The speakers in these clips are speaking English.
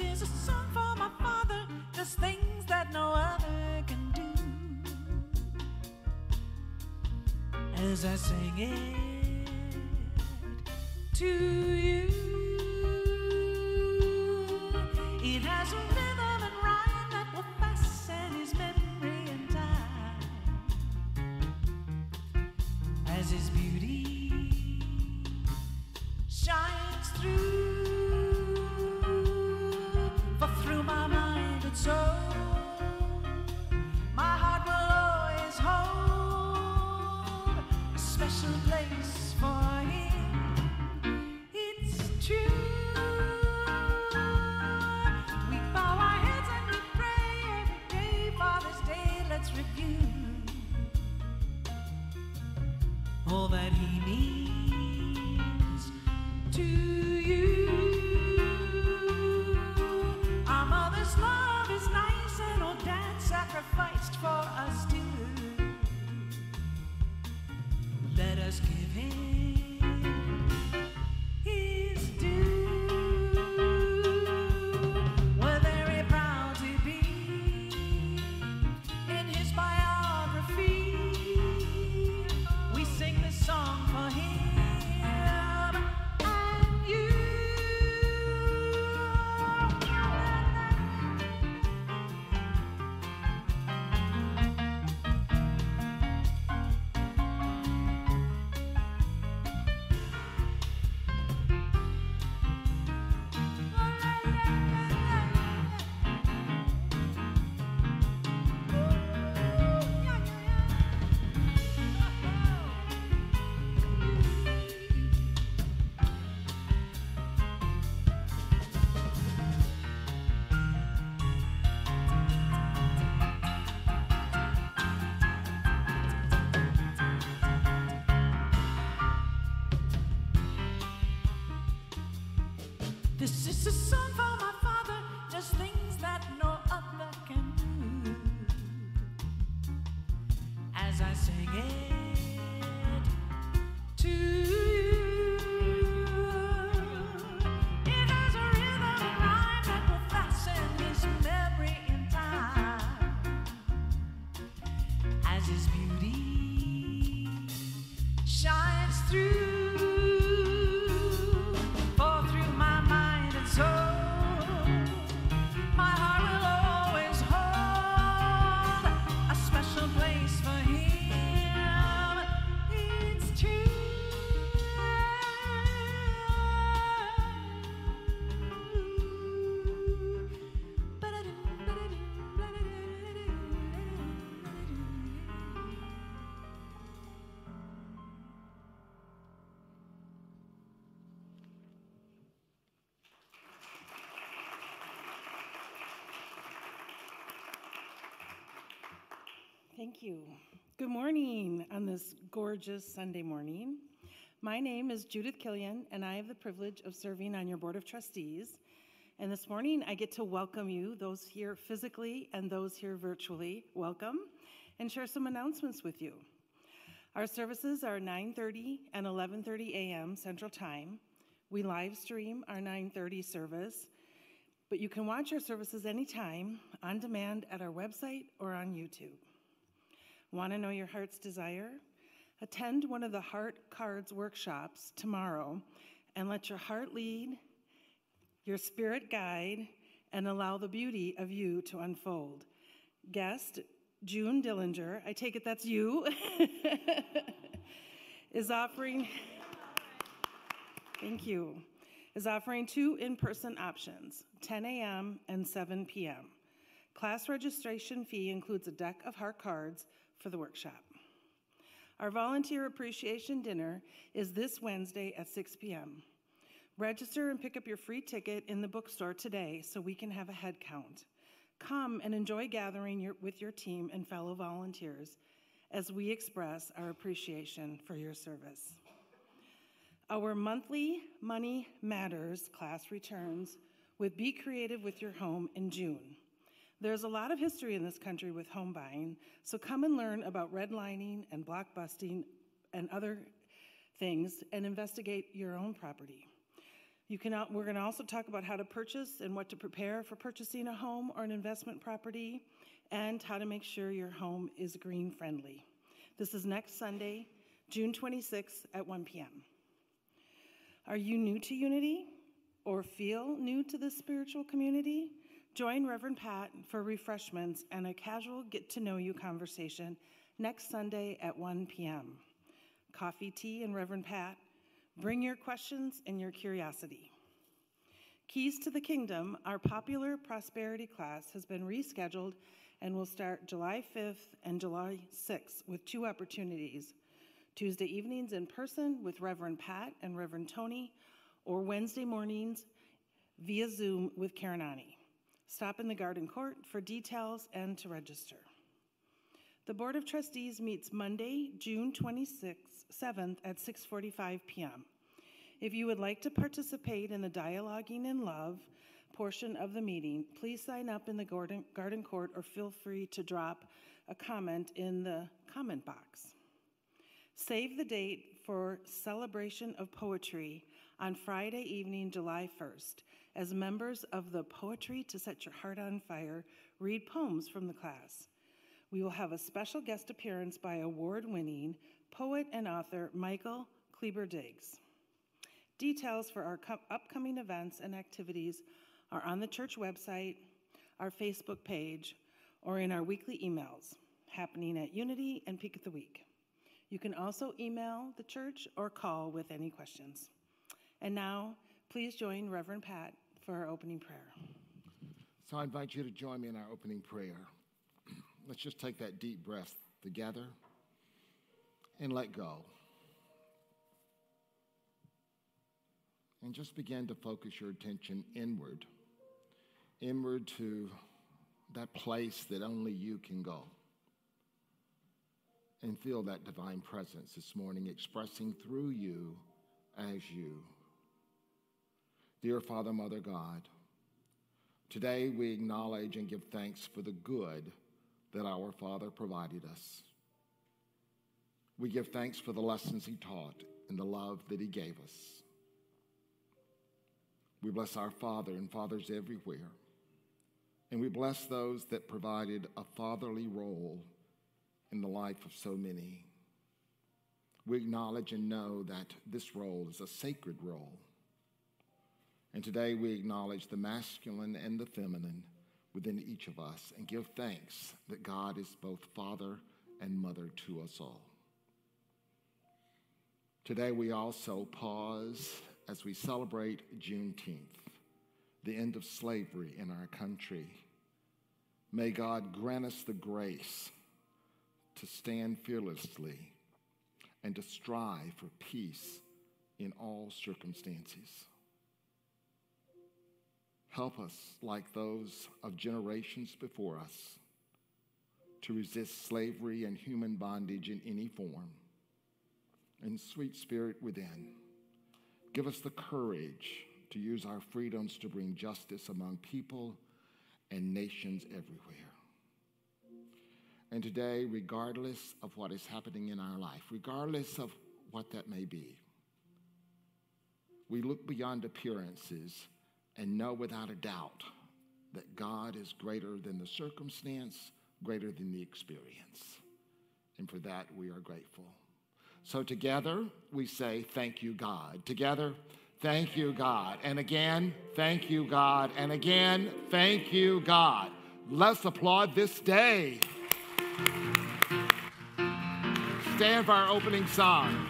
Is a song for my father, just things that no other can do. As I sing it to you, This is Thank you. Good morning on this gorgeous Sunday morning. My name is Judith Killian, and I have the privilege of serving on your Board of Trustees. And this morning, I get to welcome you, those here physically and those here virtually. Welcome, and share some announcements with you. Our services are 9:30 and 11:30 a.m. Central Time. We live stream our 9:30 service, but you can watch our services anytime on demand at our website or on YouTube. Want to know your heart's desire? Attend one of the Heart Cards workshops tomorrow and let your heart lead, your spirit guide, and allow the beauty of you to unfold. Guest June Dillinger, I take it that's you, is offering, thank you, is offering two in person options 10 a.m. and 7 p.m. Class registration fee includes a deck of heart cards for the workshop. Our volunteer appreciation dinner is this Wednesday at 6 p.m. Register and pick up your free ticket in the bookstore today so we can have a head count. Come and enjoy gathering your, with your team and fellow volunteers as we express our appreciation for your service. Our monthly Money Matters class returns with Be Creative with Your Home in June. There's a lot of history in this country with home buying, so come and learn about redlining and blockbusting and other things and investigate your own property. You can, we're going to also talk about how to purchase and what to prepare for purchasing a home or an investment property, and how to make sure your home is green friendly. This is next Sunday, June 26th at 1 p.m. Are you new to Unity or feel new to this spiritual community? Join Reverend Pat for refreshments and a casual get to know you conversation next Sunday at 1 p.m. Coffee, tea, and Reverend Pat. Bring your questions and your curiosity. Keys to the Kingdom, our popular prosperity class, has been rescheduled and will start July 5th and July 6th with two opportunities Tuesday evenings in person with Reverend Pat and Reverend Toni, or Wednesday mornings via Zoom with Karanani. Stop in the garden court for details and to register. The Board of Trustees meets Monday, June 26th, 7th at 6:45 p.m. If you would like to participate in the Dialoguing in Love portion of the meeting, please sign up in the garden, garden court or feel free to drop a comment in the comment box. Save the date for Celebration of Poetry on Friday evening, July 1st, as members of the Poetry to Set Your Heart on Fire read poems from the class. We will have a special guest appearance by award winning poet and author Michael Kleber Diggs. Details for our co- upcoming events and activities are on the church website, our Facebook page, or in our weekly emails happening at Unity and Peak of the Week. You can also email the church or call with any questions. And now, please join Reverend Pat for our opening prayer. So I invite you to join me in our opening prayer. Let's just take that deep breath together and let go. And just begin to focus your attention inward, inward to that place that only you can go. And feel that divine presence this morning expressing through you as you. Dear Father, Mother God, today we acknowledge and give thanks for the good that our Father provided us. We give thanks for the lessons He taught and the love that He gave us. We bless our Father and fathers everywhere. And we bless those that provided a fatherly role in the life of so many. We acknowledge and know that this role is a sacred role. And today we acknowledge the masculine and the feminine within each of us and give thanks that God is both father and mother to us all. Today we also pause as we celebrate Juneteenth, the end of slavery in our country. May God grant us the grace to stand fearlessly and to strive for peace in all circumstances. Help us, like those of generations before us, to resist slavery and human bondage in any form. And sweet spirit within, give us the courage to use our freedoms to bring justice among people and nations everywhere. And today, regardless of what is happening in our life, regardless of what that may be, we look beyond appearances and know without a doubt that God is greater than the circumstance, greater than the experience. And for that, we are grateful. So together, we say, Thank you, God. Together, thank you, God. And again, thank you, God. And again, thank you, God. Let's applaud this day. Stand for our opening song.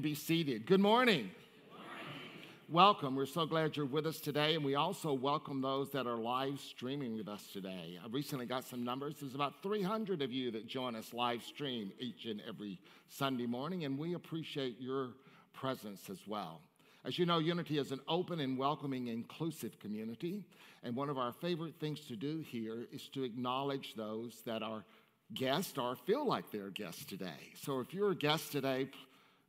Can be seated. Good morning. Welcome. We're so glad you're with us today, and we also welcome those that are live streaming with us today. I recently got some numbers. There's about 300 of you that join us live stream each and every Sunday morning, and we appreciate your presence as well. As you know, Unity is an open and welcoming, inclusive community, and one of our favorite things to do here is to acknowledge those that are guests or feel like they're guests today. So if you're a guest today,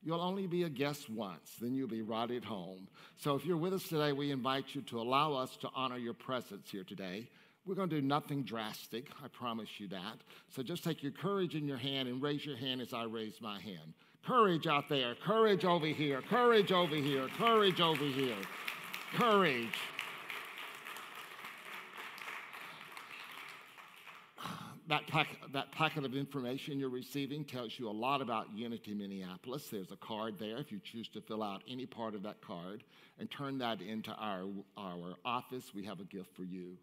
You'll only be a guest once, then you'll be at home. So if you're with us today, we invite you to allow us to honor your presence here today. We're going to do nothing drastic, I promise you that. So just take your courage in your hand and raise your hand as I raise my hand. Courage out there, courage over here, courage over here, courage over here, courage. That, pack, that packet of information you're receiving tells you a lot about Unity Minneapolis. There's a card there if you choose to fill out any part of that card and turn that into our, our office. We have a gift for you.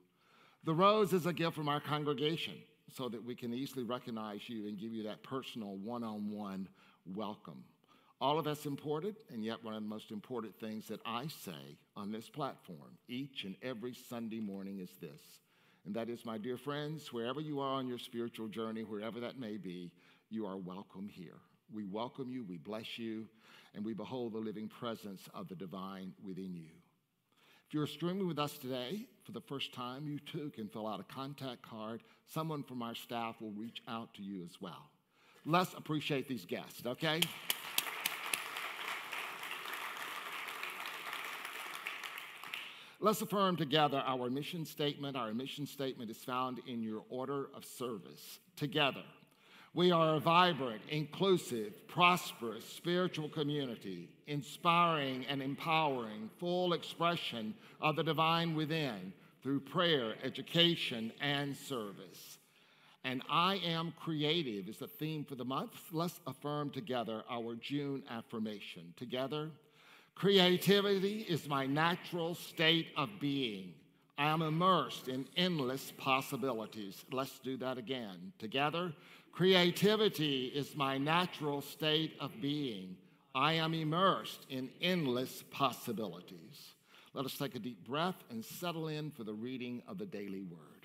The rose is a gift from our congregation so that we can easily recognize you and give you that personal one on one welcome. All of that's important, and yet one of the most important things that I say on this platform each and every Sunday morning is this and that is, my dear friends, wherever you are on your spiritual journey, wherever that may be, you are welcome here. We welcome you, we bless you, and we behold the living presence of the divine within you. If you're streaming with us today for the first time, you too can fill out a contact card. Someone from our staff will reach out to you as well. Let's appreciate these guests, okay? Let's affirm together our mission statement. Our mission statement is found in your order of service. Together, we are a vibrant, inclusive, prosperous spiritual community, inspiring and empowering full expression of the divine within through prayer, education, and service. And I am creative is the theme for the month. Let's affirm together our June affirmation. Together, Creativity is my natural state of being. I am immersed in endless possibilities. Let's do that again. Together, creativity is my natural state of being. I am immersed in endless possibilities. Let us take a deep breath and settle in for the reading of the daily word.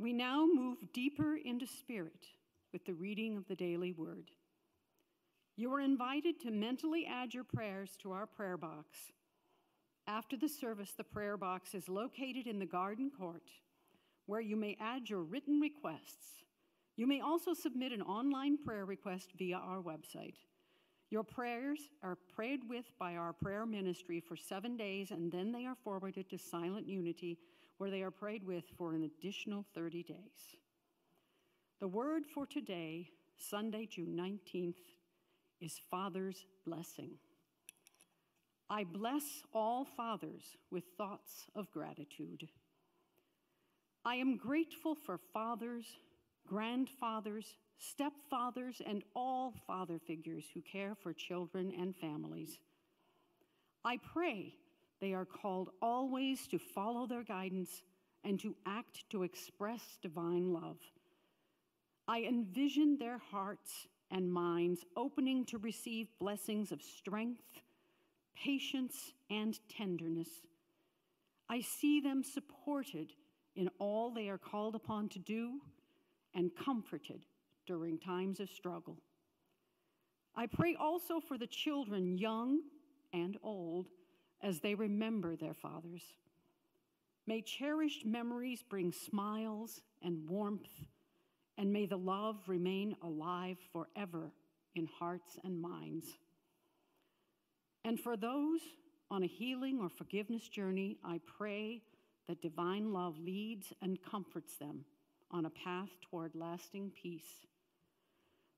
We now move deeper into spirit with the reading of the daily word. You are invited to mentally add your prayers to our prayer box. After the service, the prayer box is located in the garden court where you may add your written requests. You may also submit an online prayer request via our website. Your prayers are prayed with by our prayer ministry for seven days, and then they are forwarded to Silent Unity where they are prayed with for an additional 30 days. The word for today, Sunday, June 19th, is Father's blessing. I bless all fathers with thoughts of gratitude. I am grateful for fathers, grandfathers, stepfathers, and all father figures who care for children and families. I pray they are called always to follow their guidance and to act to express divine love. I envision their hearts and minds opening to receive blessings of strength, patience, and tenderness. I see them supported in all they are called upon to do and comforted during times of struggle. I pray also for the children, young and old, as they remember their fathers. May cherished memories bring smiles and warmth, and may the love remain alive forever in hearts and minds. And for those on a healing or forgiveness journey, I pray that divine love leads and comforts them on a path toward lasting peace.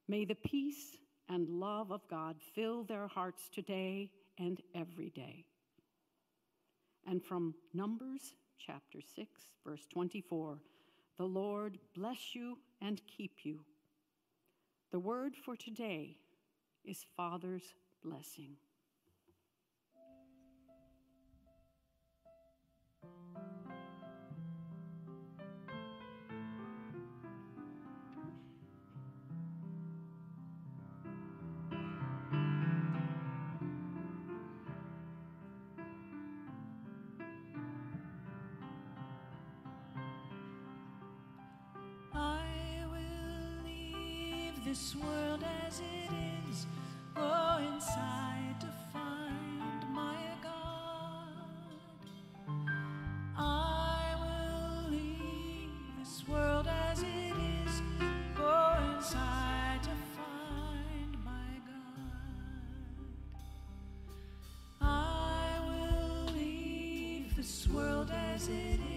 May the peace and love of God fill their hearts today and every day and from Numbers chapter 6, verse 24 The Lord bless you and keep you. The word for today is Father's blessing. As it is. Go inside to find my God. I will leave this world as it is. Go inside to find my God. I will leave this world as it is.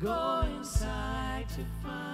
Go inside to find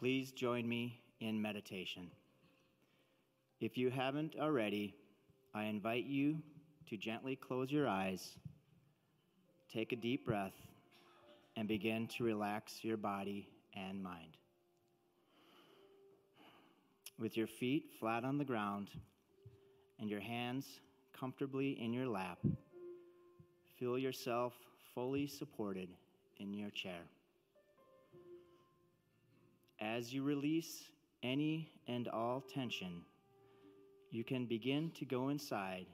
Please join me in meditation. If you haven't already, I invite you to gently close your eyes, take a deep breath, and begin to relax your body and mind. With your feet flat on the ground and your hands comfortably in your lap, feel yourself fully supported in your chair. As you release any and all tension, you can begin to go inside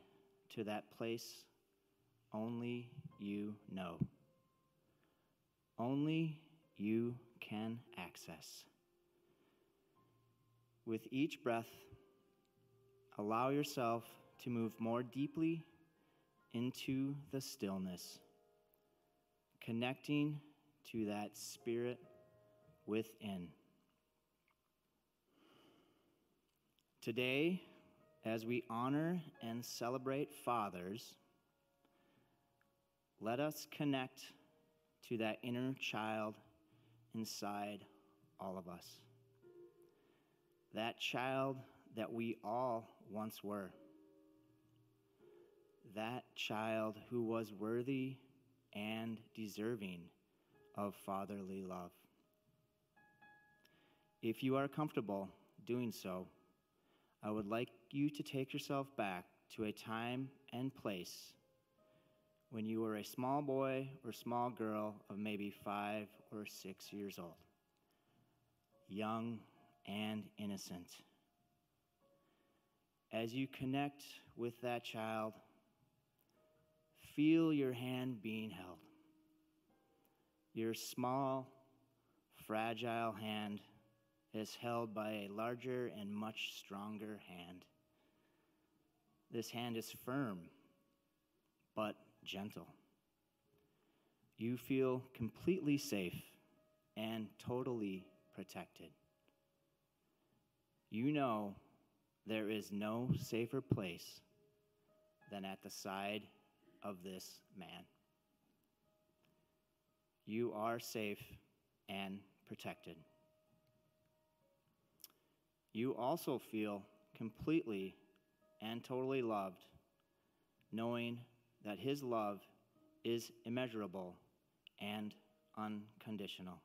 to that place only you know. Only you can access. With each breath, allow yourself to move more deeply into the stillness, connecting to that spirit within. Today, as we honor and celebrate fathers, let us connect to that inner child inside all of us. That child that we all once were. That child who was worthy and deserving of fatherly love. If you are comfortable doing so, I would like you to take yourself back to a time and place when you were a small boy or small girl of maybe five or six years old, young and innocent. As you connect with that child, feel your hand being held. Your small, fragile hand is held by a larger and much stronger hand. This hand is firm, but gentle. You feel completely safe and totally protected. You know there is no safer place than at the side of this man. you are safe and protected. You also feel completely and totally loved, knowing that His love is immeasurable and unconditional.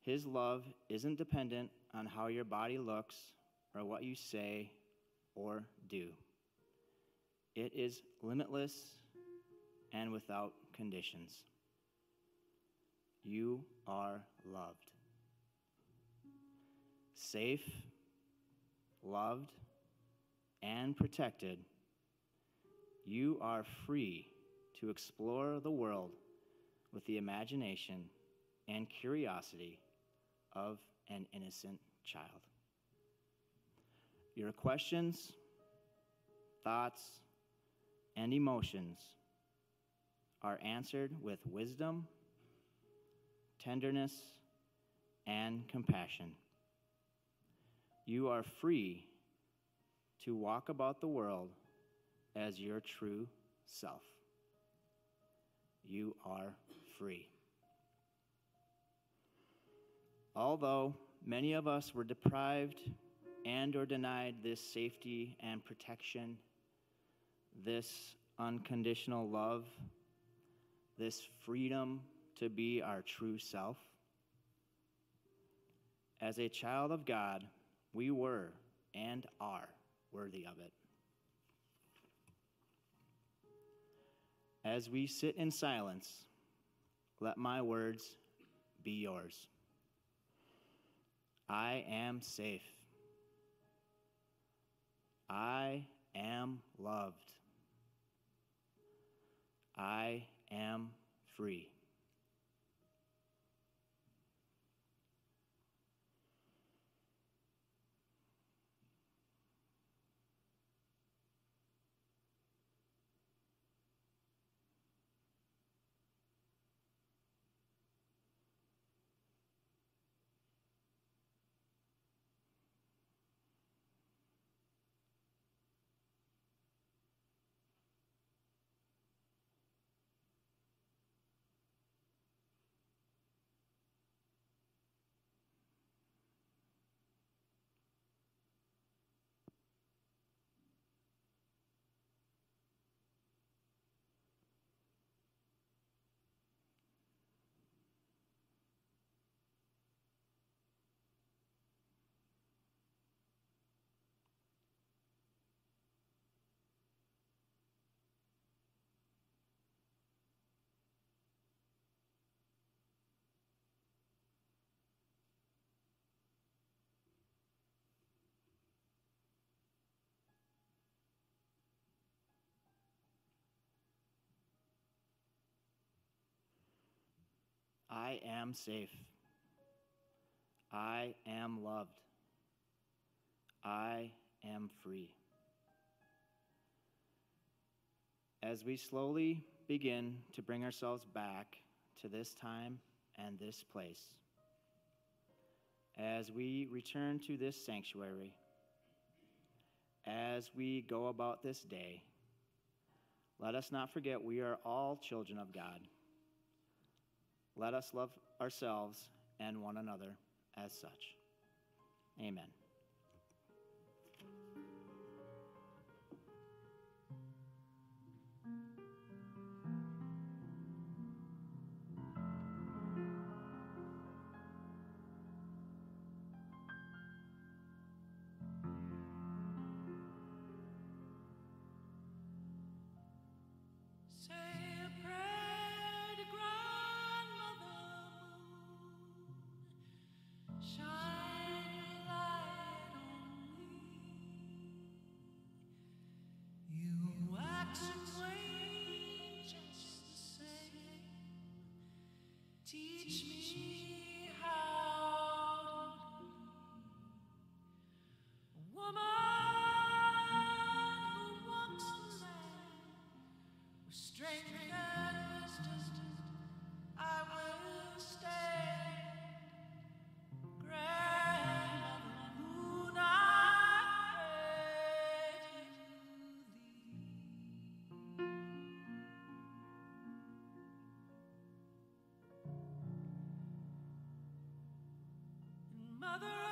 His love isn't dependent on how your body looks or what you say or do. It is limitless and without conditions. You are loved. Safe, loved, and protected, you are free to explore the world with the imagination and curiosity of an innocent child. Your questions, thoughts, and emotions are answered with wisdom, tenderness, and compassion. You are free to walk about the world as your true self. You are free. Although many of us were deprived and or denied this safety and protection, this unconditional love, this freedom to be our true self. As a child of God, we were and are worthy of it. As we sit in silence, let my words be yours. I am safe. I am loved. I am free. I am safe. I am loved. I am free. As we slowly begin to bring ourselves back to this time and this place, as we return to this sanctuary, as we go about this day, let us not forget we are all children of God. Let us love ourselves and one another as such. Amen. mother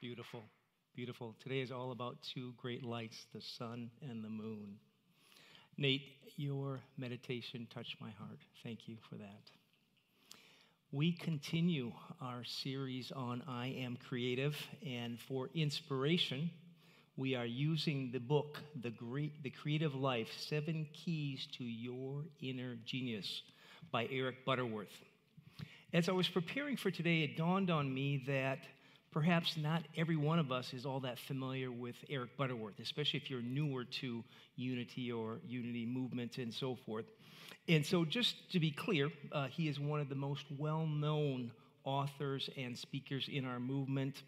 Beautiful, beautiful. Today is all about two great lights, the sun and the moon. Nate, your meditation touched my heart. Thank you for that. We continue our series on I Am Creative, and for inspiration, we are using the book, The, Great, the Creative Life Seven Keys to Your Inner Genius by Eric Butterworth. As I was preparing for today, it dawned on me that perhaps not every one of us is all that familiar with Eric Butterworth, especially if you're newer to Unity or Unity movement and so forth. And so, just to be clear, uh, he is one of the most well known authors and speakers in our movement.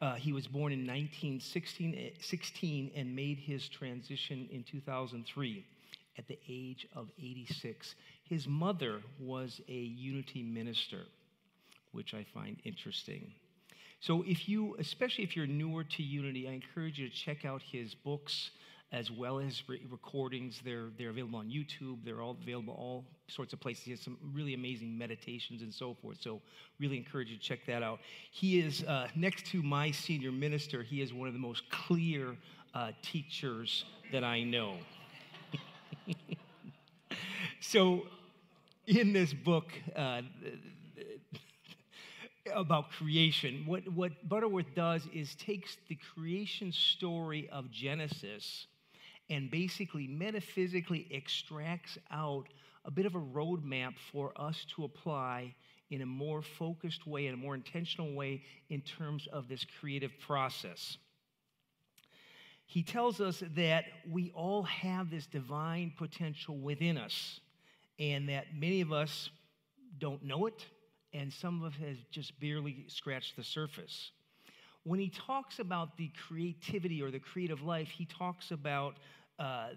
Uh, he was born in 1916 and made his transition in 2003 at the age of 86. His mother was a Unity minister, which I find interesting. So, if you, especially if you're newer to Unity, I encourage you to check out his books as well as re- recordings. They're, they're available on YouTube. They're all available all sorts of places. He has some really amazing meditations and so forth. So, really encourage you to check that out. He is, uh, next to my senior minister, he is one of the most clear uh, teachers that I know. so, in this book, uh, about creation. What, what Butterworth does is takes the creation story of Genesis and basically metaphysically extracts out a bit of a roadmap for us to apply in a more focused way, in a more intentional way, in terms of this creative process. He tells us that we all have this divine potential within us, and that many of us don't know it, and some of us has just barely scratched the surface. When he talks about the creativity or the creative life, he talks about uh,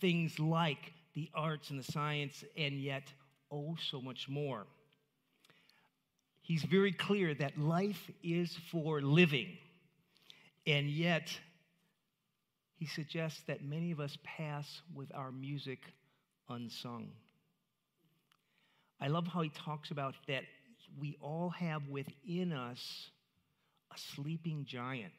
things like the arts and the science, and yet, oh, so much more. He's very clear that life is for living, and yet, he suggests that many of us pass with our music unsung. I love how he talks about that we all have within us a sleeping giant.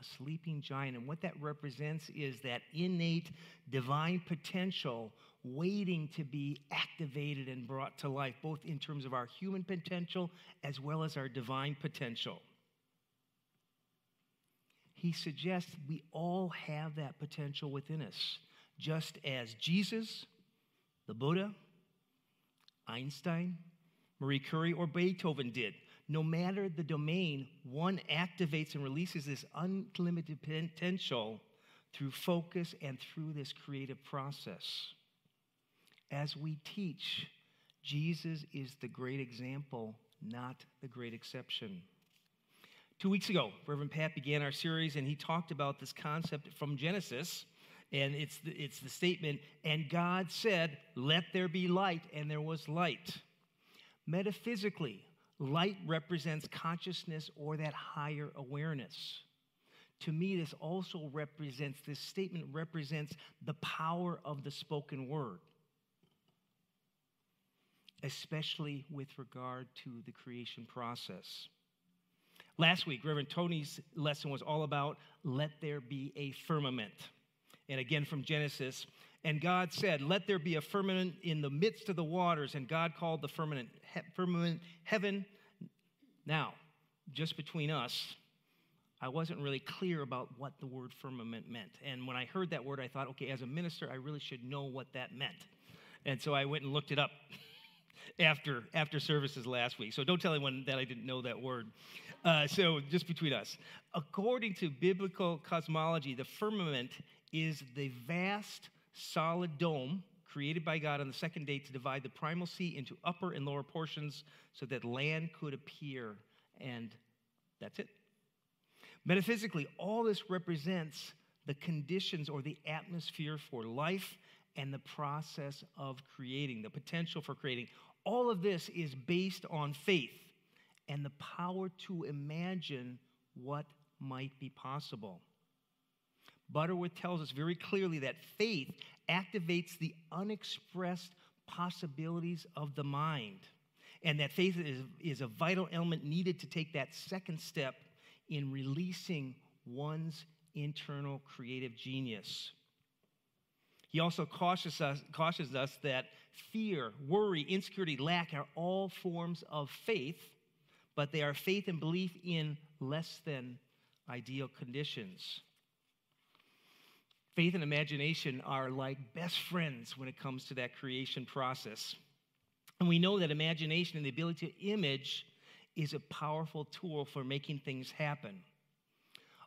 A sleeping giant. And what that represents is that innate divine potential waiting to be activated and brought to life, both in terms of our human potential as well as our divine potential. He suggests we all have that potential within us, just as Jesus, the Buddha, Einstein, Marie Curie, or Beethoven did. No matter the domain, one activates and releases this unlimited potential through focus and through this creative process. As we teach, Jesus is the great example, not the great exception. Two weeks ago, Reverend Pat began our series and he talked about this concept from Genesis. And it's the, it's the statement, and God said, Let there be light, and there was light. Metaphysically, light represents consciousness or that higher awareness. To me, this also represents, this statement represents the power of the spoken word, especially with regard to the creation process. Last week, Reverend Toni's lesson was all about let there be a firmament. And again from Genesis, and God said, Let there be a firmament in the midst of the waters. And God called the firmament, he- firmament heaven. Now, just between us, I wasn't really clear about what the word firmament meant. And when I heard that word, I thought, okay, as a minister, I really should know what that meant. And so I went and looked it up after, after services last week. So don't tell anyone that I didn't know that word. Uh, so just between us. According to biblical cosmology, the firmament is the vast solid dome created by God on the second day to divide the primal sea into upper and lower portions so that land could appear. And that's it. Metaphysically, all this represents the conditions or the atmosphere for life and the process of creating, the potential for creating. All of this is based on faith and the power to imagine what might be possible. Butterworth tells us very clearly that faith activates the unexpressed possibilities of the mind, and that faith is, is a vital element needed to take that second step in releasing one's internal creative genius. He also cautions us, cautions us that fear, worry, insecurity, lack are all forms of faith, but they are faith and belief in less than ideal conditions. Faith and imagination are like best friends when it comes to that creation process. And we know that imagination and the ability to image is a powerful tool for making things happen.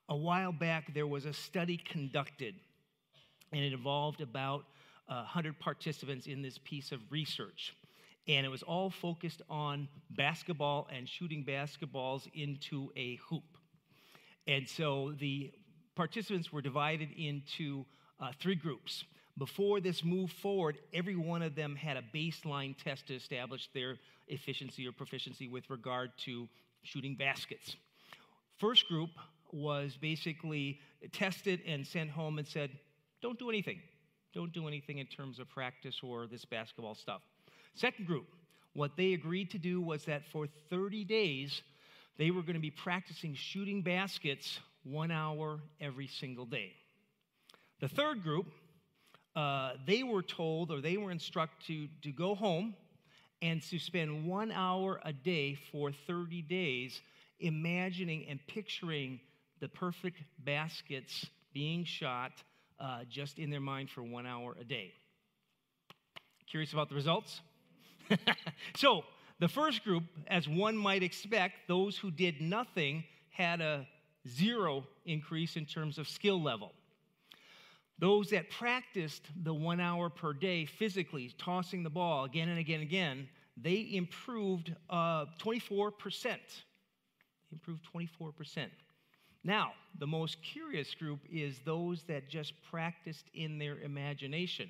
A while back, there was a study conducted, and it involved about uh, 100 participants in this piece of research. And it was all focused on basketball and shooting basketballs into a hoop. And so the participants were divided into uh, three groups. Before this move forward, every one of them had a baseline test to establish their efficiency or proficiency with regard to shooting baskets. First group was basically tested and sent home and said, don't do anything. Don't do anything in terms of practice or this basketball stuff. Second group, what they agreed to do was that for 30 days, they were going to be practicing shooting baskets one hour every single day. The third group, uh, they were told or they were instructed to, to go home and to spend one hour a day for 30 days imagining and picturing the perfect baskets being shot uh, just in their mind for one hour a day. Curious about the results? so, the first group, as one might expect, those who did nothing had a zero increase in terms of skill level. Those that practiced the one hour per day physically, tossing the ball again and again and again, they improved uh, 24%. Improved 24%. Now, the most curious group is those that just practiced in their imagination.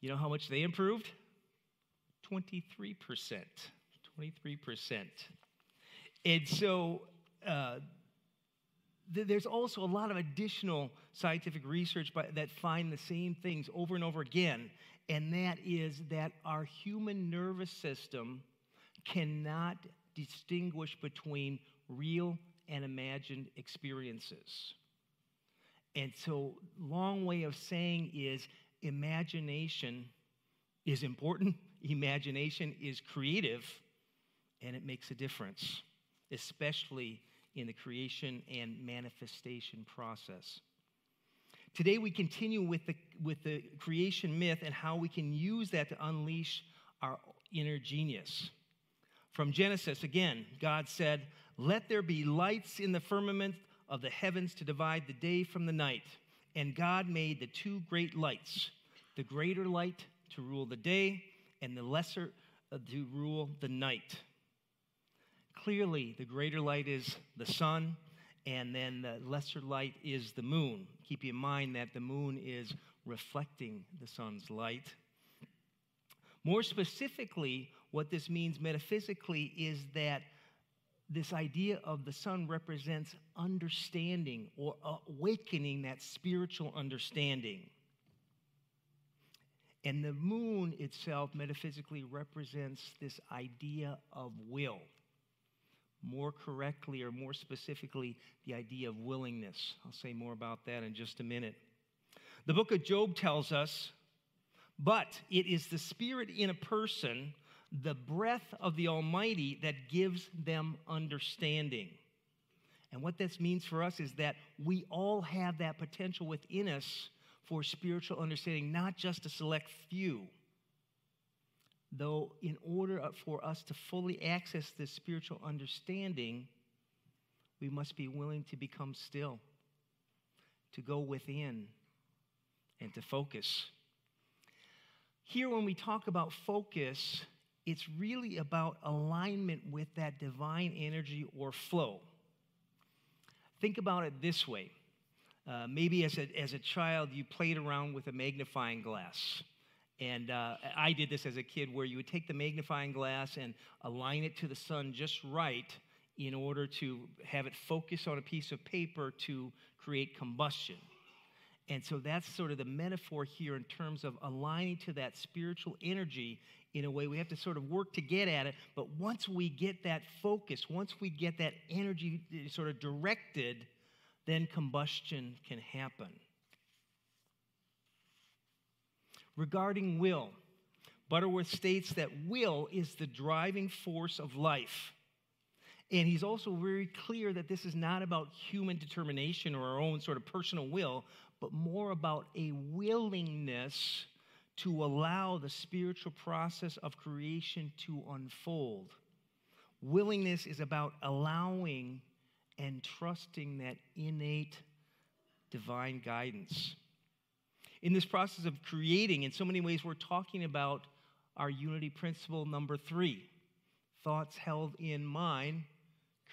You know how much they improved? 23%. 23%. And so uh, there's also a lot of additional scientific research by, that find the same things over and over again, and that is that our human nervous system cannot distinguish between real and imagined experiences. And so, long way of saying is imagination is important, imagination is creative, and it makes a difference, especially in the creation and manifestation process. Today, we continue with the, with the creation myth and how we can use that to unleash our inner genius. From Genesis, again, God said, Let there be lights in the firmament of the heavens to divide the day from the night. And God made the two great lights the greater light to rule the day, and the lesser uh, to rule the night. Clearly, the greater light is the sun, and then the lesser light is the moon. Keep in mind that the moon is reflecting the sun's light. More specifically, what this means metaphysically is that this idea of the sun represents understanding or awakening that spiritual understanding. And the moon itself metaphysically represents this idea of will. More correctly or more specifically, the idea of willingness. I'll say more about that in just a minute. The book of Job tells us, but it is the spirit in a person the breath of the Almighty that gives them understanding. And what this means for us is that we all have that potential within us for spiritual understanding, not just a select few. Though, in order for us to fully access this spiritual understanding, we must be willing to become still, to go within, and to focus. Here, when we talk about focus, it's really about alignment with that divine energy or flow. Think about it this way. Uh, maybe as a, as a child, you played around with a magnifying glass. And uh, I did this as a kid where you would take the magnifying glass and align it to the sun just right in order to have it focus on a piece of paper to create combustion. And so that's sort of the metaphor here in terms of aligning to that spiritual energy in a way. We have to sort of work to get at it. But once we get that focus, once we get that energy sort of directed, then combustion can happen. Regarding will, Butterworth states that will is the driving force of life. And he's also very clear that this is not about human determination or our own sort of personal will, but more about a willingness to allow the spiritual process of creation to unfold. Willingness is about allowing and trusting that innate divine guidance. In this process of creating, in so many ways, we're talking about our unity principle number three thoughts held in mind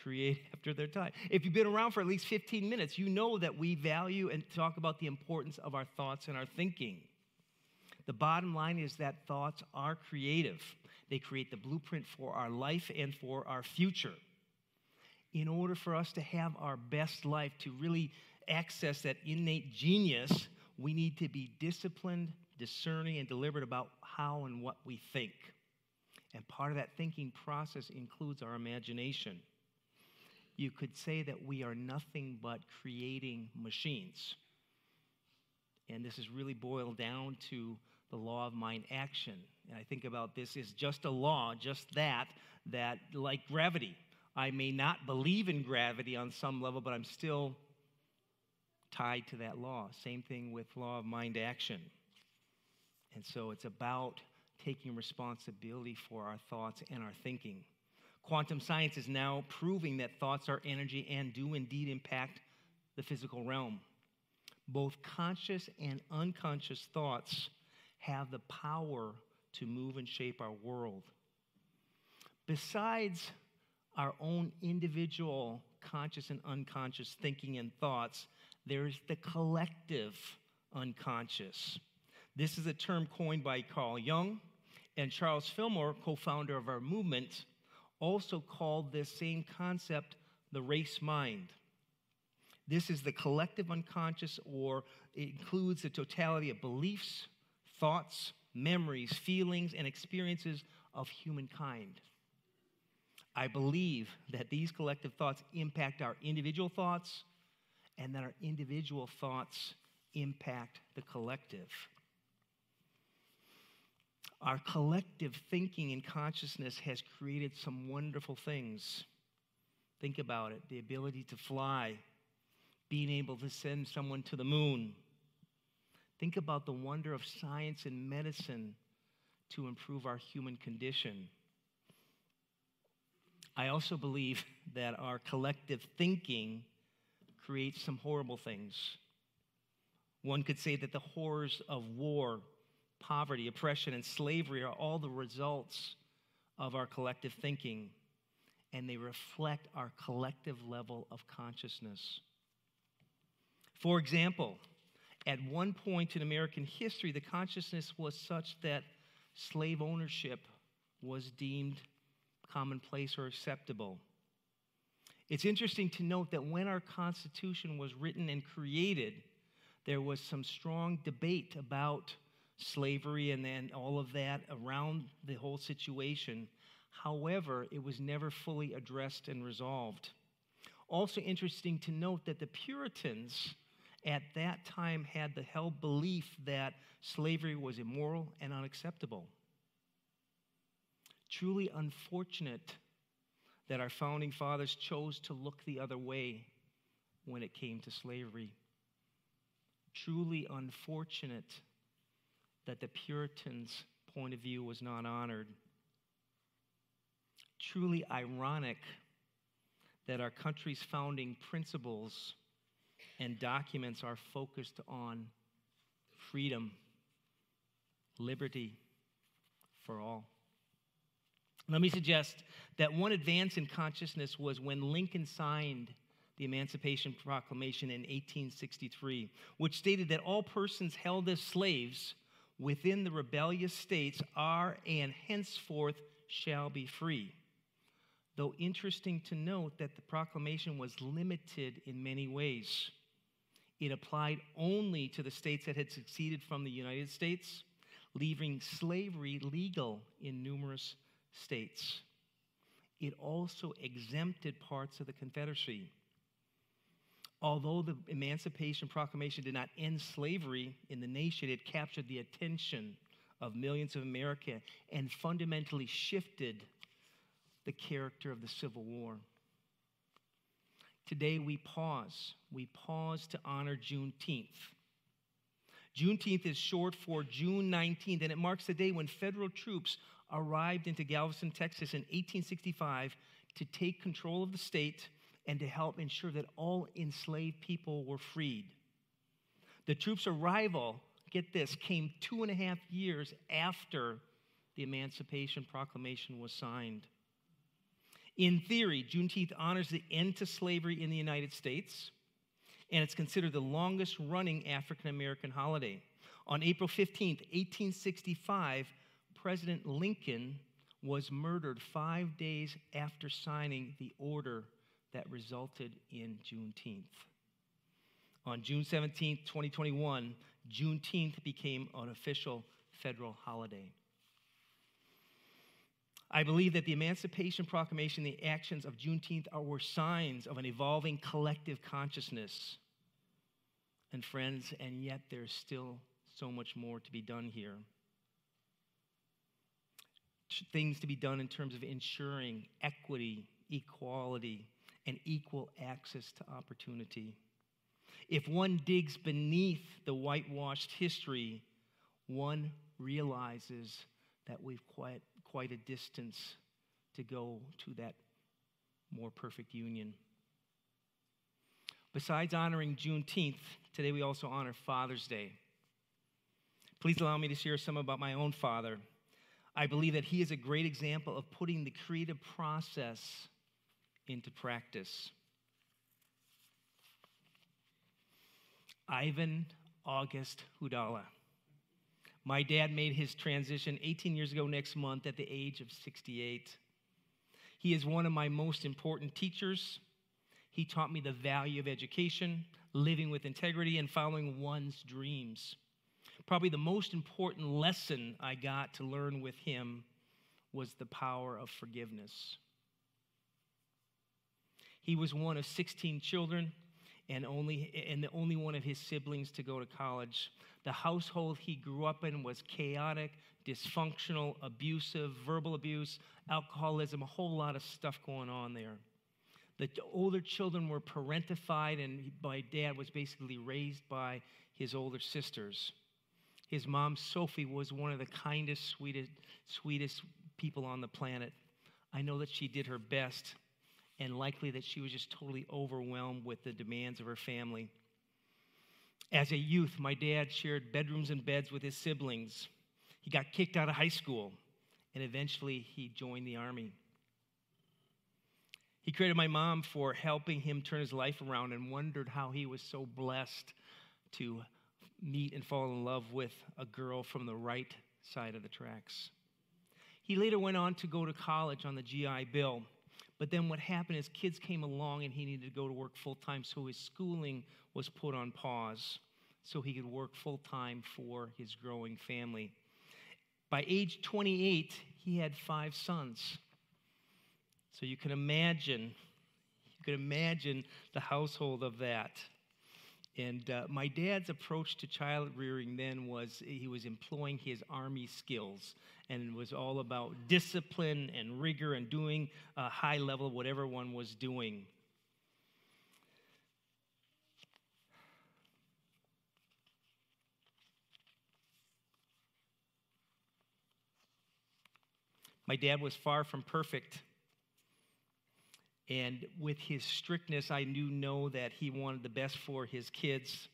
create after their time. If you've been around for at least 15 minutes, you know that we value and talk about the importance of our thoughts and our thinking. The bottom line is that thoughts are creative. They create the blueprint for our life and for our future. In order for us to have our best life, to really access that innate genius, we need to be disciplined, discerning, and deliberate about how and what we think. And part of that thinking process includes our imagination. You could say that we are nothing but creating machines. And this is really boiled down to the law of mind action. And I think about this as just a law, just that, that like gravity. I may not believe in gravity on some level, but I'm still tied to that law. Same thing with law of mind action. And so it's about taking responsibility for our thoughts and our thinking. Quantum science is now proving that thoughts are energy and do indeed impact the physical realm. Both conscious and unconscious thoughts have the power to move and shape our world. Besides our own individual conscious and unconscious thinking and thoughts, there's the collective unconscious. This is a term coined by Carl Jung, and Charles Fillmore, co founder of our movement, also called this same concept the race mind. This is the collective unconscious, or it includes the totality of beliefs, thoughts, memories, feelings, and experiences of humankind. I believe that these collective thoughts impact our individual thoughts and that our individual thoughts impact the collective. Our collective thinking and consciousness has created some wonderful things. Think about it the ability to fly, being able to send someone to the moon. Think about the wonder of science and medicine to improve our human condition. I also believe that our collective thinking creates some horrible things. One could say that the horrors of war, poverty, oppression, and slavery are all the results of our collective thinking, and they reflect our collective level of consciousness. For example, at one point in American history, the consciousness was such that slave ownership was deemed commonplace or acceptable. It's interesting to note that when our Constitution was written and created, there was some strong debate about slavery and then all of that around the whole situation. However, it was never fully addressed and resolved. Also, interesting to note that the Puritans at that time had the held belief that slavery was immoral and unacceptable. Truly unfortunate that our founding fathers chose to look the other way when it came to slavery. Truly unfortunate that the Puritans' point of view was not honored. Truly ironic that our country's founding principles and documents are focused on freedom, liberty for all. Let me suggest that one advance in consciousness was when Lincoln signed the Emancipation Proclamation in 1863, which stated that all persons held as slaves within the rebellious states are and henceforth shall be free. Though interesting to note that the proclamation was limited in many ways. It applied only to the states that had seceded from the United States, leaving slavery legal in numerous states. It also exempted parts of the Confederacy. Although the Emancipation Proclamation did not end slavery in the nation, it captured the attention of millions of America and fundamentally shifted the character of the Civil War. Today we pause. We pause to honor Juneteenth. Juneteenth is short for June 19th, and it marks the day when federal troops arrived into Galveston, Texas in 1865 to take control of the state and to help ensure that all enslaved people were freed. The troops' arrival, get this, came two and a half years after the Emancipation Proclamation was signed. In theory, Juneteenth honors the end to slavery in the United States, and it's considered the longest running African American holiday. On April 15th, 1865, President Lincoln was murdered five days after signing the order that resulted in Juneteenth. On June 17, 2021, Juneteenth became an official federal holiday. I believe that the Emancipation Proclamation, the actions of Juneteenth, are, were signs of an evolving collective consciousness. And friends, and yet there's still so much more to be done here things to be done in terms of ensuring equity, equality, and equal access to opportunity. If one digs beneath the whitewashed history, one realizes that we've quite, quite a distance to go to that more perfect union. Besides honoring Juneteenth, today we also honor Father's Day. Please allow me to share some about my own father. I believe that he is a great example of putting the creative process into practice. Ivan August Hudalla. My dad made his transition 18 years ago next month at the age of 68. He is one of my most important teachers. He taught me the value of education, living with integrity, and following one's dreams. Probably the most important lesson I got to learn with him was the power of forgiveness. He was one of 16 children and only and the only one of his siblings to go to college. The household he grew up in was chaotic, dysfunctional, abusive, verbal abuse, alcoholism, a whole lot of stuff going on there. The older children were parentified, and my dad was basically raised by his older sisters. His mom, Sophie, was one of the kindest, sweetest, sweetest people on the planet. I know that she did her best, and likely that she was just totally overwhelmed with the demands of her family. As a youth, my dad shared bedrooms and beds with his siblings. He got kicked out of high school, and eventually he joined the army. He created my mom for helping him turn his life around and wondered how he was so blessed to meet and fall in love with a girl from the right side of the tracks. He later went on to go to college on the GI Bill. But then what happened is kids came along and he needed to go to work full time, so his schooling was put on pause so he could work full time for his growing family. By age 28, he had five sons. So you can imagine, you can imagine the household of that. And uh, my dad's approach to child rearing then was he was employing his army skills and it was all about discipline and rigor and doing a high level whatever one was doing. My dad was far from perfect. And with his strictness, I do know that he wanted the best for his kids.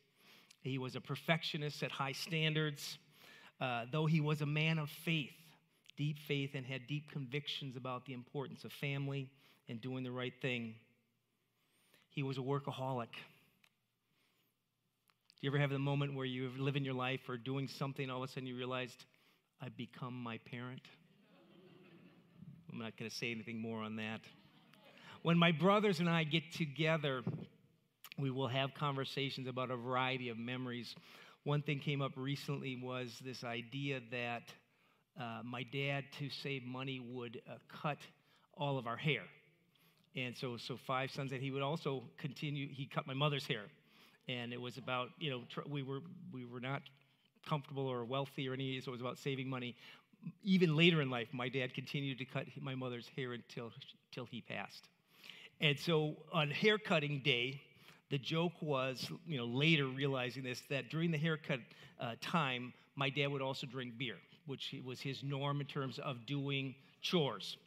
He was a perfectionist at high standards, uh, though he was a man of faith, deep faith, and had deep convictions about the importance of family and doing the right thing. He was a workaholic. Do you ever have the moment where you're living your life or doing something, all of a sudden you realized, I've become my parent? I'm not going to say anything more on that. When my brothers and I get together, we will have conversations about a variety of memories. One thing came up recently was this idea that uh, my dad, to save money, would uh, cut all of our hair. And so, so five sons, and he would also continue, he cut my mother's hair. And it was about, you know, tr- we were, we were not comfortable or wealthy or any, so it was about saving money. Even later in life, my dad continued to cut my mother's hair until, until he passed. And so on haircutting day, the joke was, you know, later realizing this, that during the haircut uh, time, my dad would also drink beer, which was his norm in terms of doing chores.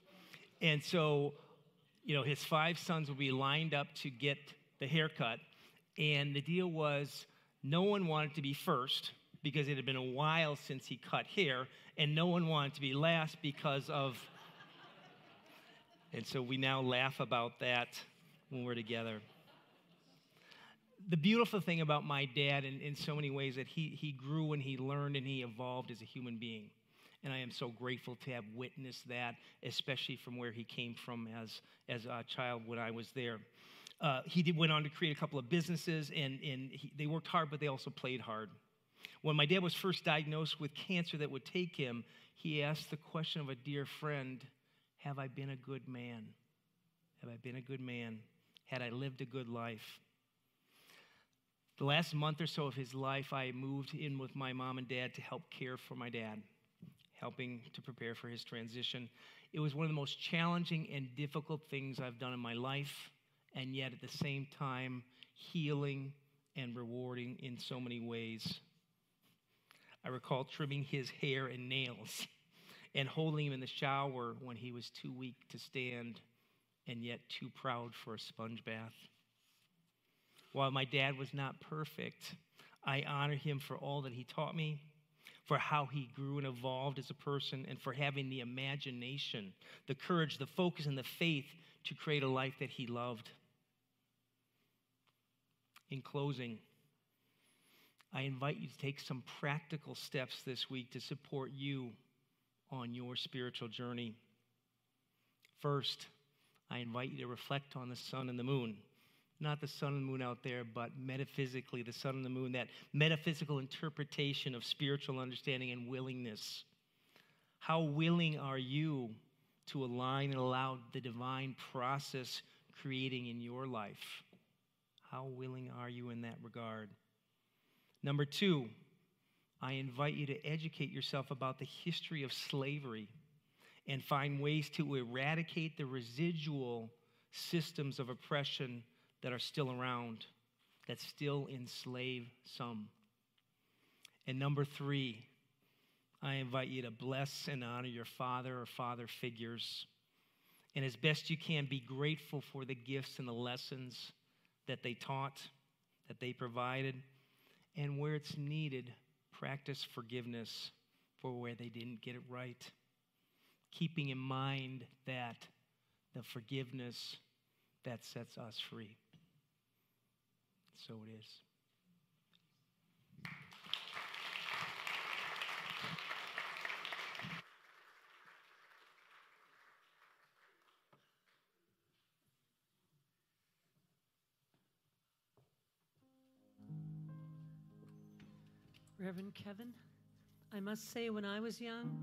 And so, you know, his five sons would be lined up to get the haircut. And the deal was no one wanted to be first because it had been a while since he cut hair, and no one wanted to be last because of and so we now laugh about that when we're together. The beautiful thing about my dad, in, in so many ways, that he, he grew and he learned and he evolved as a human being. And I am so grateful to have witnessed that, especially from where he came from as, as a child when I was there. Uh, he did, went on to create a couple of businesses, and, and he, they worked hard, but they also played hard. When my dad was first diagnosed with cancer that would take him, he asked the question of a dear friend have I been a good man? Have I been a good man? Had I lived a good life? The last month or so of his life, I moved in with my mom and dad to help care for my dad, helping to prepare for his transition. It was one of the most challenging and difficult things I've done in my life, and yet at the same time, healing and rewarding in so many ways. I recall trimming his hair and nails and holding him in the shower when he was too weak to stand and yet too proud for a sponge bath. While my dad was not perfect, I honor him for all that he taught me, for how he grew and evolved as a person, and for having the imagination, the courage, the focus, and the faith to create a life that he loved. In closing, I invite you to take some practical steps this week to support you on your spiritual journey. First, I invite you to reflect on the sun and the moon. Not the sun and moon out there, but metaphysically, the sun and the moon, that metaphysical interpretation of spiritual understanding and willingness. How willing are you to align and allow the divine process creating in your life? How willing are you in that regard? Number two, I invite you to educate yourself about the history of slavery and find ways to eradicate the residual systems of oppression that are still around, that still enslave some. And number three, I invite you to bless and honor your father or father figures. And as best you can, be grateful for the gifts and the lessons that they taught, that they provided, and where it's needed, practice forgiveness for where they didn't get it right. Keeping in mind that the forgiveness that sets us free. So it is. Reverend Kevin, I must say, when I was young,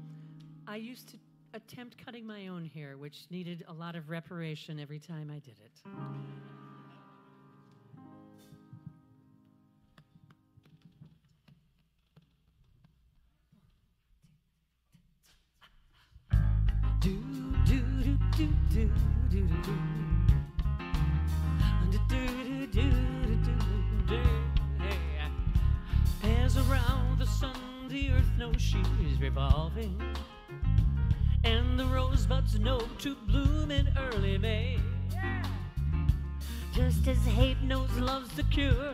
I used to attempt cutting my own hair, which needed a lot of reparation every time I did it. As hate knows love's the cure,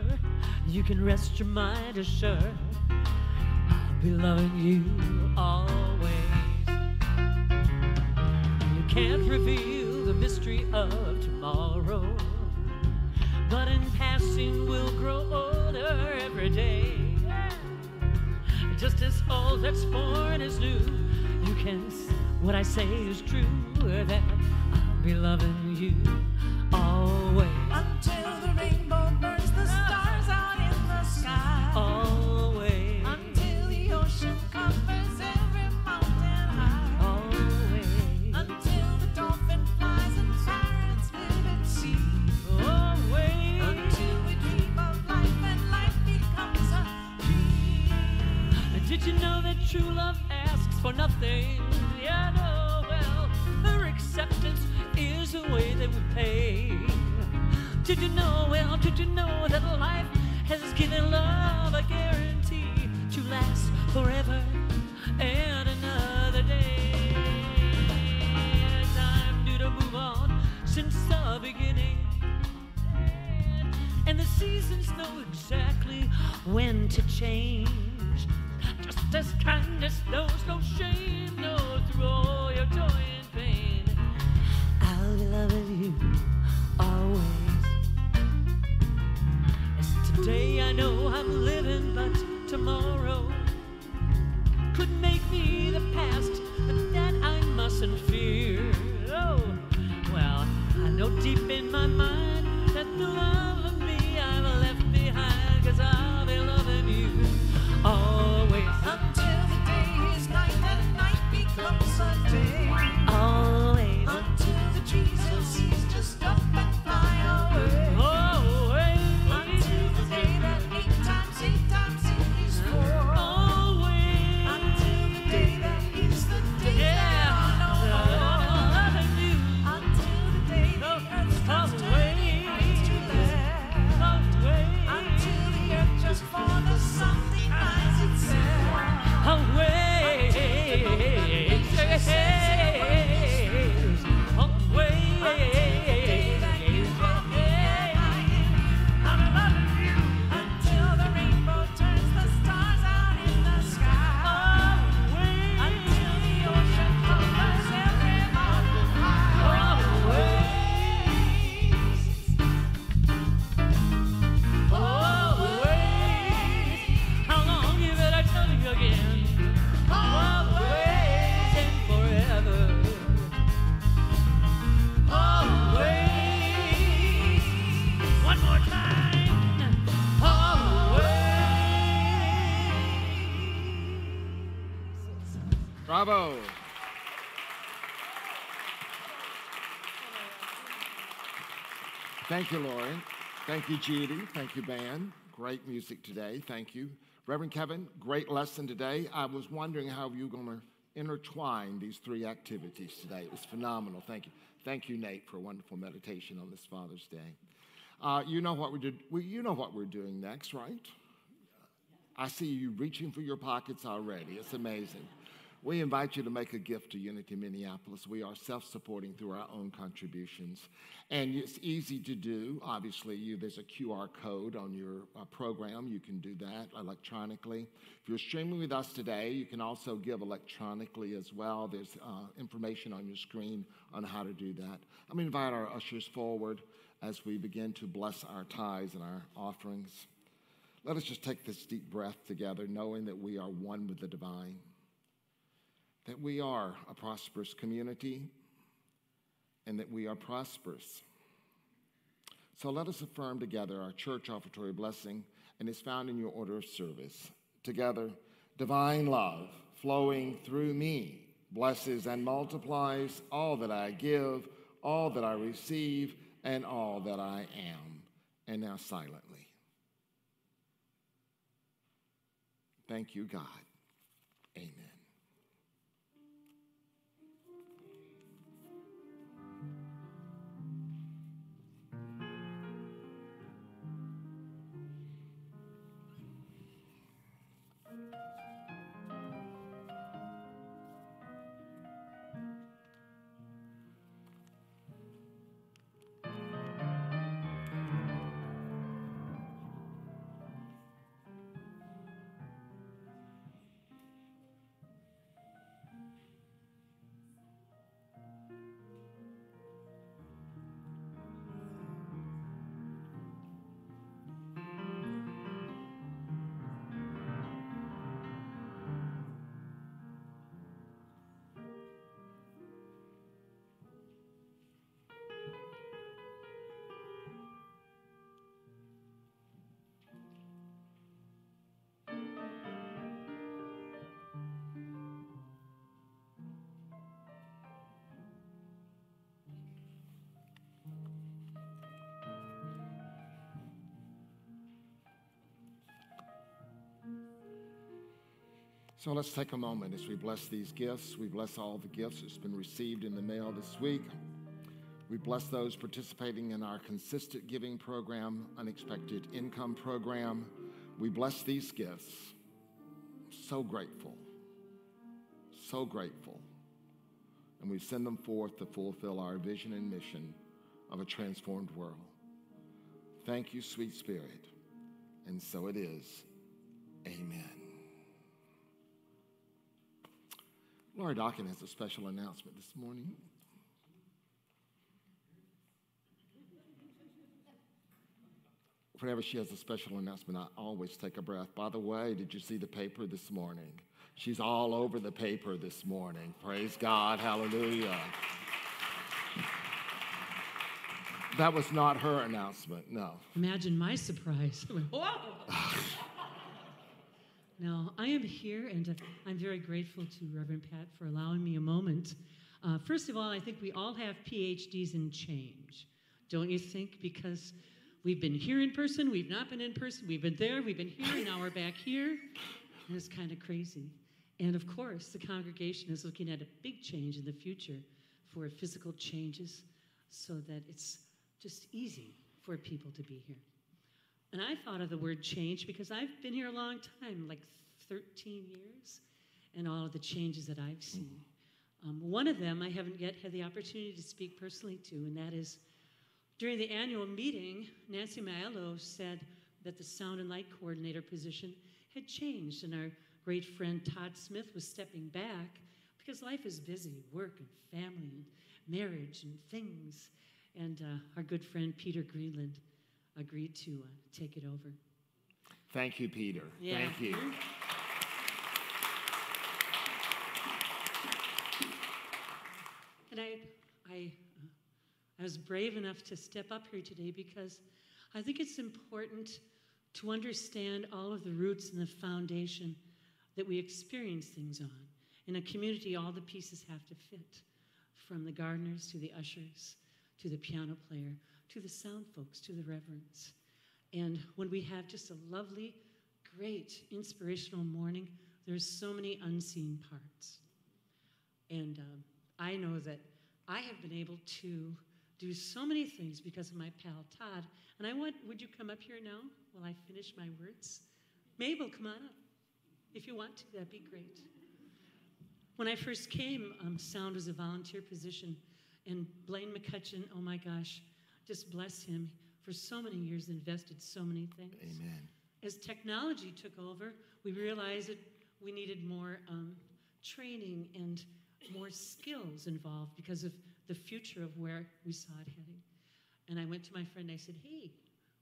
you can rest your mind assured. I'll be loving you always. You can't reveal the mystery of tomorrow, but in passing we'll grow older every day. Just as all that's born is new, you can. s- What I say is true. That I'll be loving you always, Did you know that true love asks for nothing? Yeah, no, well, her acceptance is a way that we pay. Did you know, well, did you know that life has given love a guarantee to last forever and another day? Time due to move on since the beginning. And the seasons know exactly when to change. As kindness knows no shame, Thank you, Judi. Thank you, band. Great music today. Thank you. Reverend Kevin, great lesson today. I was wondering how you're going to intertwine these three activities today. It was phenomenal. Thank you. Thank you, Nate, for a wonderful meditation on this Father's Day. Uh, you know what we did. We, you know what we're doing next, right? I see you reaching for your pockets already. It's amazing. We invite you to make a gift to Unity Minneapolis. We are self supporting through our own contributions. And it's easy to do. Obviously, you, there's a QR code on your uh, program. You can do that electronically. If you're streaming with us today, you can also give electronically as well. There's uh, information on your screen on how to do that. I'm going to invite our ushers forward as we begin to bless our tithes and our offerings. Let us just take this deep breath together, knowing that we are one with the divine that we are a prosperous community and that we are prosperous. So let us affirm together our church offertory blessing, and it's found in your order of service. Together, divine love flowing through me blesses and multiplies all that I give, all that I receive, and all that I am. And now, silently. Thank you, God. Amen. So let's take a moment as we bless these gifts. We bless all the gifts that's been received in the mail this week. We bless those participating in our consistent giving program, unexpected income program. We bless these gifts. So grateful. So grateful. And we send them forth to fulfill our vision and mission of a transformed world. Thank you, sweet Spirit. And so it is. Amen. Laura Dawkins has a special announcement this morning. Whenever she has a special announcement, I always take a breath. By the way, did you see the paper this morning? She's all over the paper this morning. Praise God. Hallelujah. That was not her announcement, no. Imagine my surprise. Whoa! no, I am here, and I'm very grateful to Reverend Pat for allowing me a moment. Uh, first of all, I think we all have PhDs in change, don't you think? Because we've been here in person, we've not been in person, we've been there, we've been here, and now we're back here. And it's kind of crazy. And of course, the congregation is looking at a big change in the future for physical changes so that it's just easy for people to be here. And I thought of the word change because I've been here a long time, like 13 years, and all of the changes that I've seen. Um, one of them I haven't yet had the opportunity to speak personally to, and that is during the annual meeting, Nancy Maiello said that the sound and light coordinator position had changed, and our great friend Todd Smith was stepping back because life is busy work and family and marriage and things. And uh, our good friend Peter Greenland agreed to uh, take it over. Thank you, Peter. Yeah. Thank you. And I, I, uh, I was brave enough to step up here today because I think it's important to understand all of the roots and the foundation that we experience things on. In a community, all the pieces have to fit from the gardeners to the ushers to the piano player to the sound folks to the reverends. And when we have just a lovely, great, inspirational morning, there's so many unseen parts. And um, I know that I have been able to do so many things because of my pal Todd. And I want, would you come up here now while I finish my words? Mabel, come on up. If you want to, that'd be great. When I first came, um, sound was a volunteer position, and Blaine McCutcheon, oh my gosh, just bless him for so many years, invested so many things. Amen. As technology took over, we realized that we needed more um, training and more skills involved because of the future of where we saw it heading. And I went to my friend I said, Hey,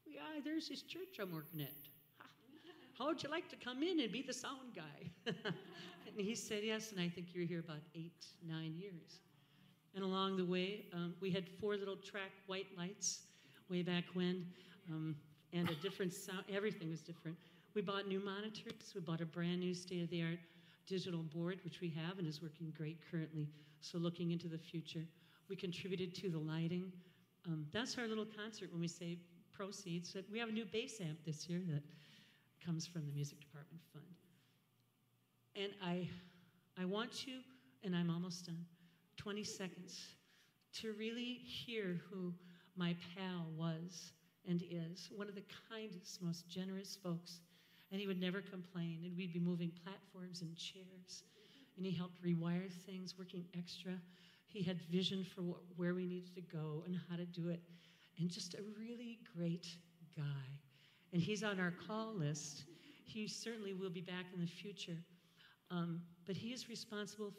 yeah, there's this church I'm working at. How would you like to come in and be the sound guy? and he said yes, and I think you're here about eight, nine years. And along the way, um, we had four little track white lights way back when, um, and a different sound. Everything was different. We bought new monitors. We bought a brand new state of the art digital board, which we have and is working great currently. So, looking into the future, we contributed to the lighting. Um, that's our little concert when we say proceeds. We have a new bass amp this year that comes from the music department fund. And I, I want you, and I'm almost done, 20 seconds, to really hear who my pal was and is. One of the kindest, most generous folks. And he would never complain. And we'd be moving platforms and chairs. And he helped rewire things, working extra. He had vision for where we needed to go and how to do it. And just a really great guy. And he's on our call list. He certainly will be back in the future. Um, but he is responsible,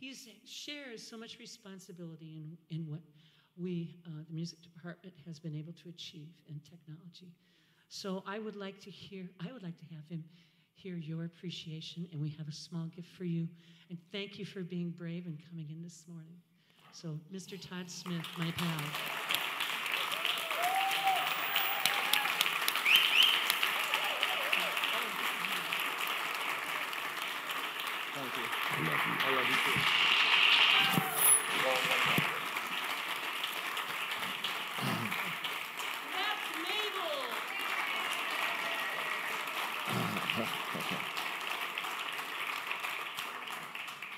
he shares so much responsibility in, in what we, uh, the music department, has been able to achieve in technology. So I would like to hear, I would like to have him hear your appreciation, and we have a small gift for you. And thank you for being brave and coming in this morning. So, Mr. Todd Smith, my pal. Thank you. I love you. I love you too.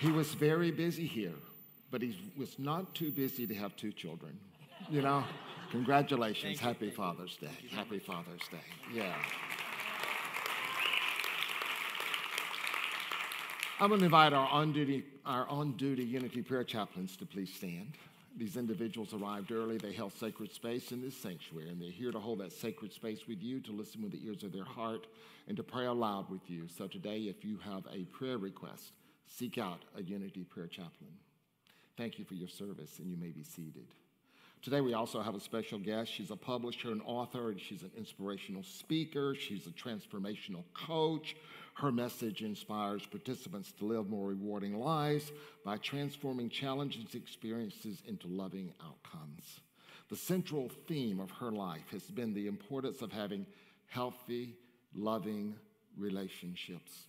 He was very busy here, but he was not too busy to have two children. You know? Congratulations. Happy Father's Day. Happy Father's Day. Yeah. I'm going to invite our on duty, our on duty Unity Prayer Chaplains to please stand. These individuals arrived early. They held sacred space in this sanctuary, and they're here to hold that sacred space with you, to listen with the ears of their heart, and to pray aloud with you. So today, if you have a prayer request, seek out a Unity Prayer Chaplain. Thank you for your service, and you may be seated. Today, we also have a special guest. She's a publisher and author, and she's an inspirational speaker. She's a transformational coach. Her message inspires participants to live more rewarding lives by transforming challenging experiences into loving outcomes. The central theme of her life has been the importance of having healthy, loving relationships.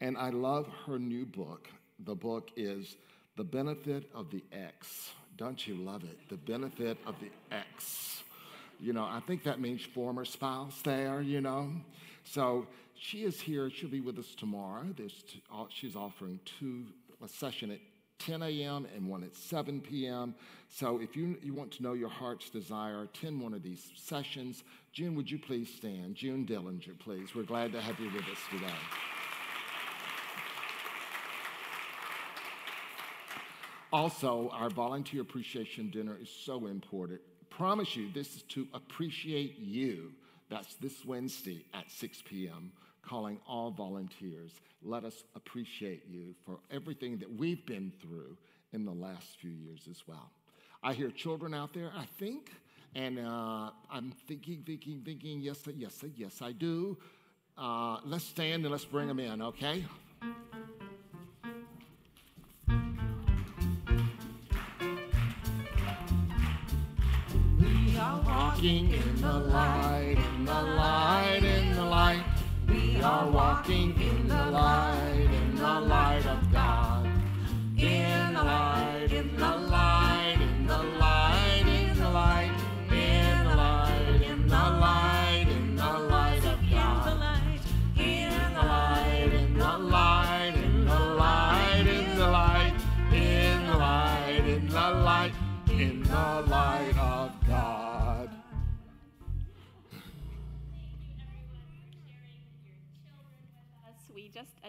And I love her new book. The book is The Benefit of the X. Don't you love it? The Benefit of the X. You know, I think that means former spouse there, you know. So she is here. She'll be with us tomorrow. There's uh, she's offering two, a session at 10 a.m. and one at 7 p.m. So if you, you want to know your heart's desire, attend one of these sessions. June, would you please stand? June Dillinger, please. We're glad to have you with us today. Also, our volunteer appreciation dinner is so important. Promise you, this is to appreciate you. That's this Wednesday at 6 p.m., calling all volunteers. Let us appreciate you for everything that we've been through in the last few years as well. I hear children out there, I think, and uh, I'm thinking, thinking, thinking, yes, yes, yes, I do. Uh, let's stand and let's bring them in, okay? Walking in the light, in the light, in the light. We are walking in the light,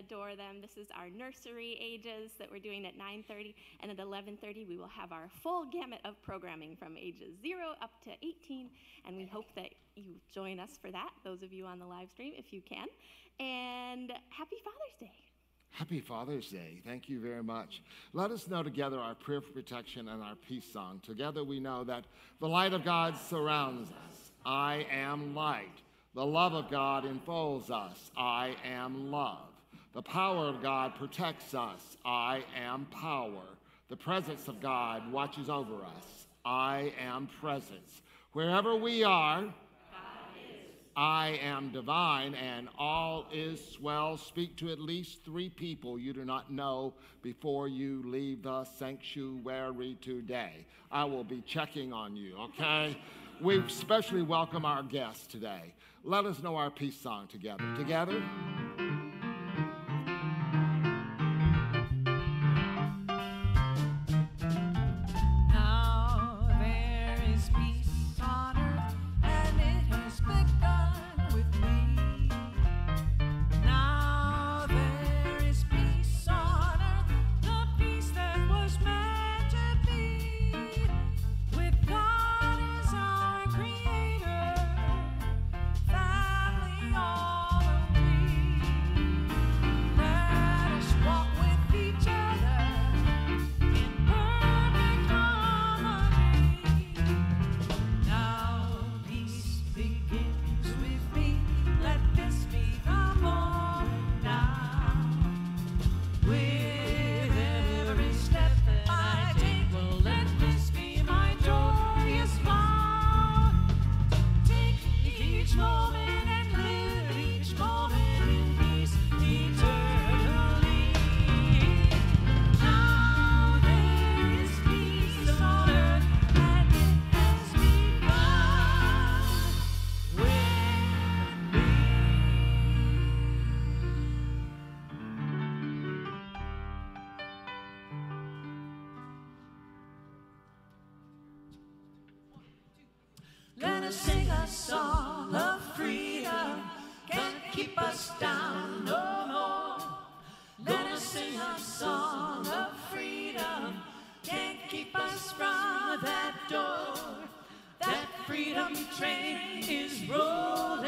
adore them. This is our nursery ages that we're doing at 9:30 and at 11:30 we will have our full gamut of programming from ages 0 up to 18 and we hope that you join us for that those of you on the live stream if you can. And happy Father's Day. Happy Father's Day. Thank you very much. Let us know together our prayer for protection and our peace song. Together we know that the light of God surrounds us. I am light. The love of God enfolds us. I am love. The power of God protects us. I am power. The presence of God watches over us. I am presence. Wherever we are, I am divine, and all is swell. Speak to at least three people you do not know before you leave the sanctuary today. I will be checking on you, okay? We especially welcome our guests today. Let us know our peace song together. Together? Us sing a song of freedom. Can't keep us down no more. Let us sing a song of freedom. Can't keep us from that door. That freedom train is rolling.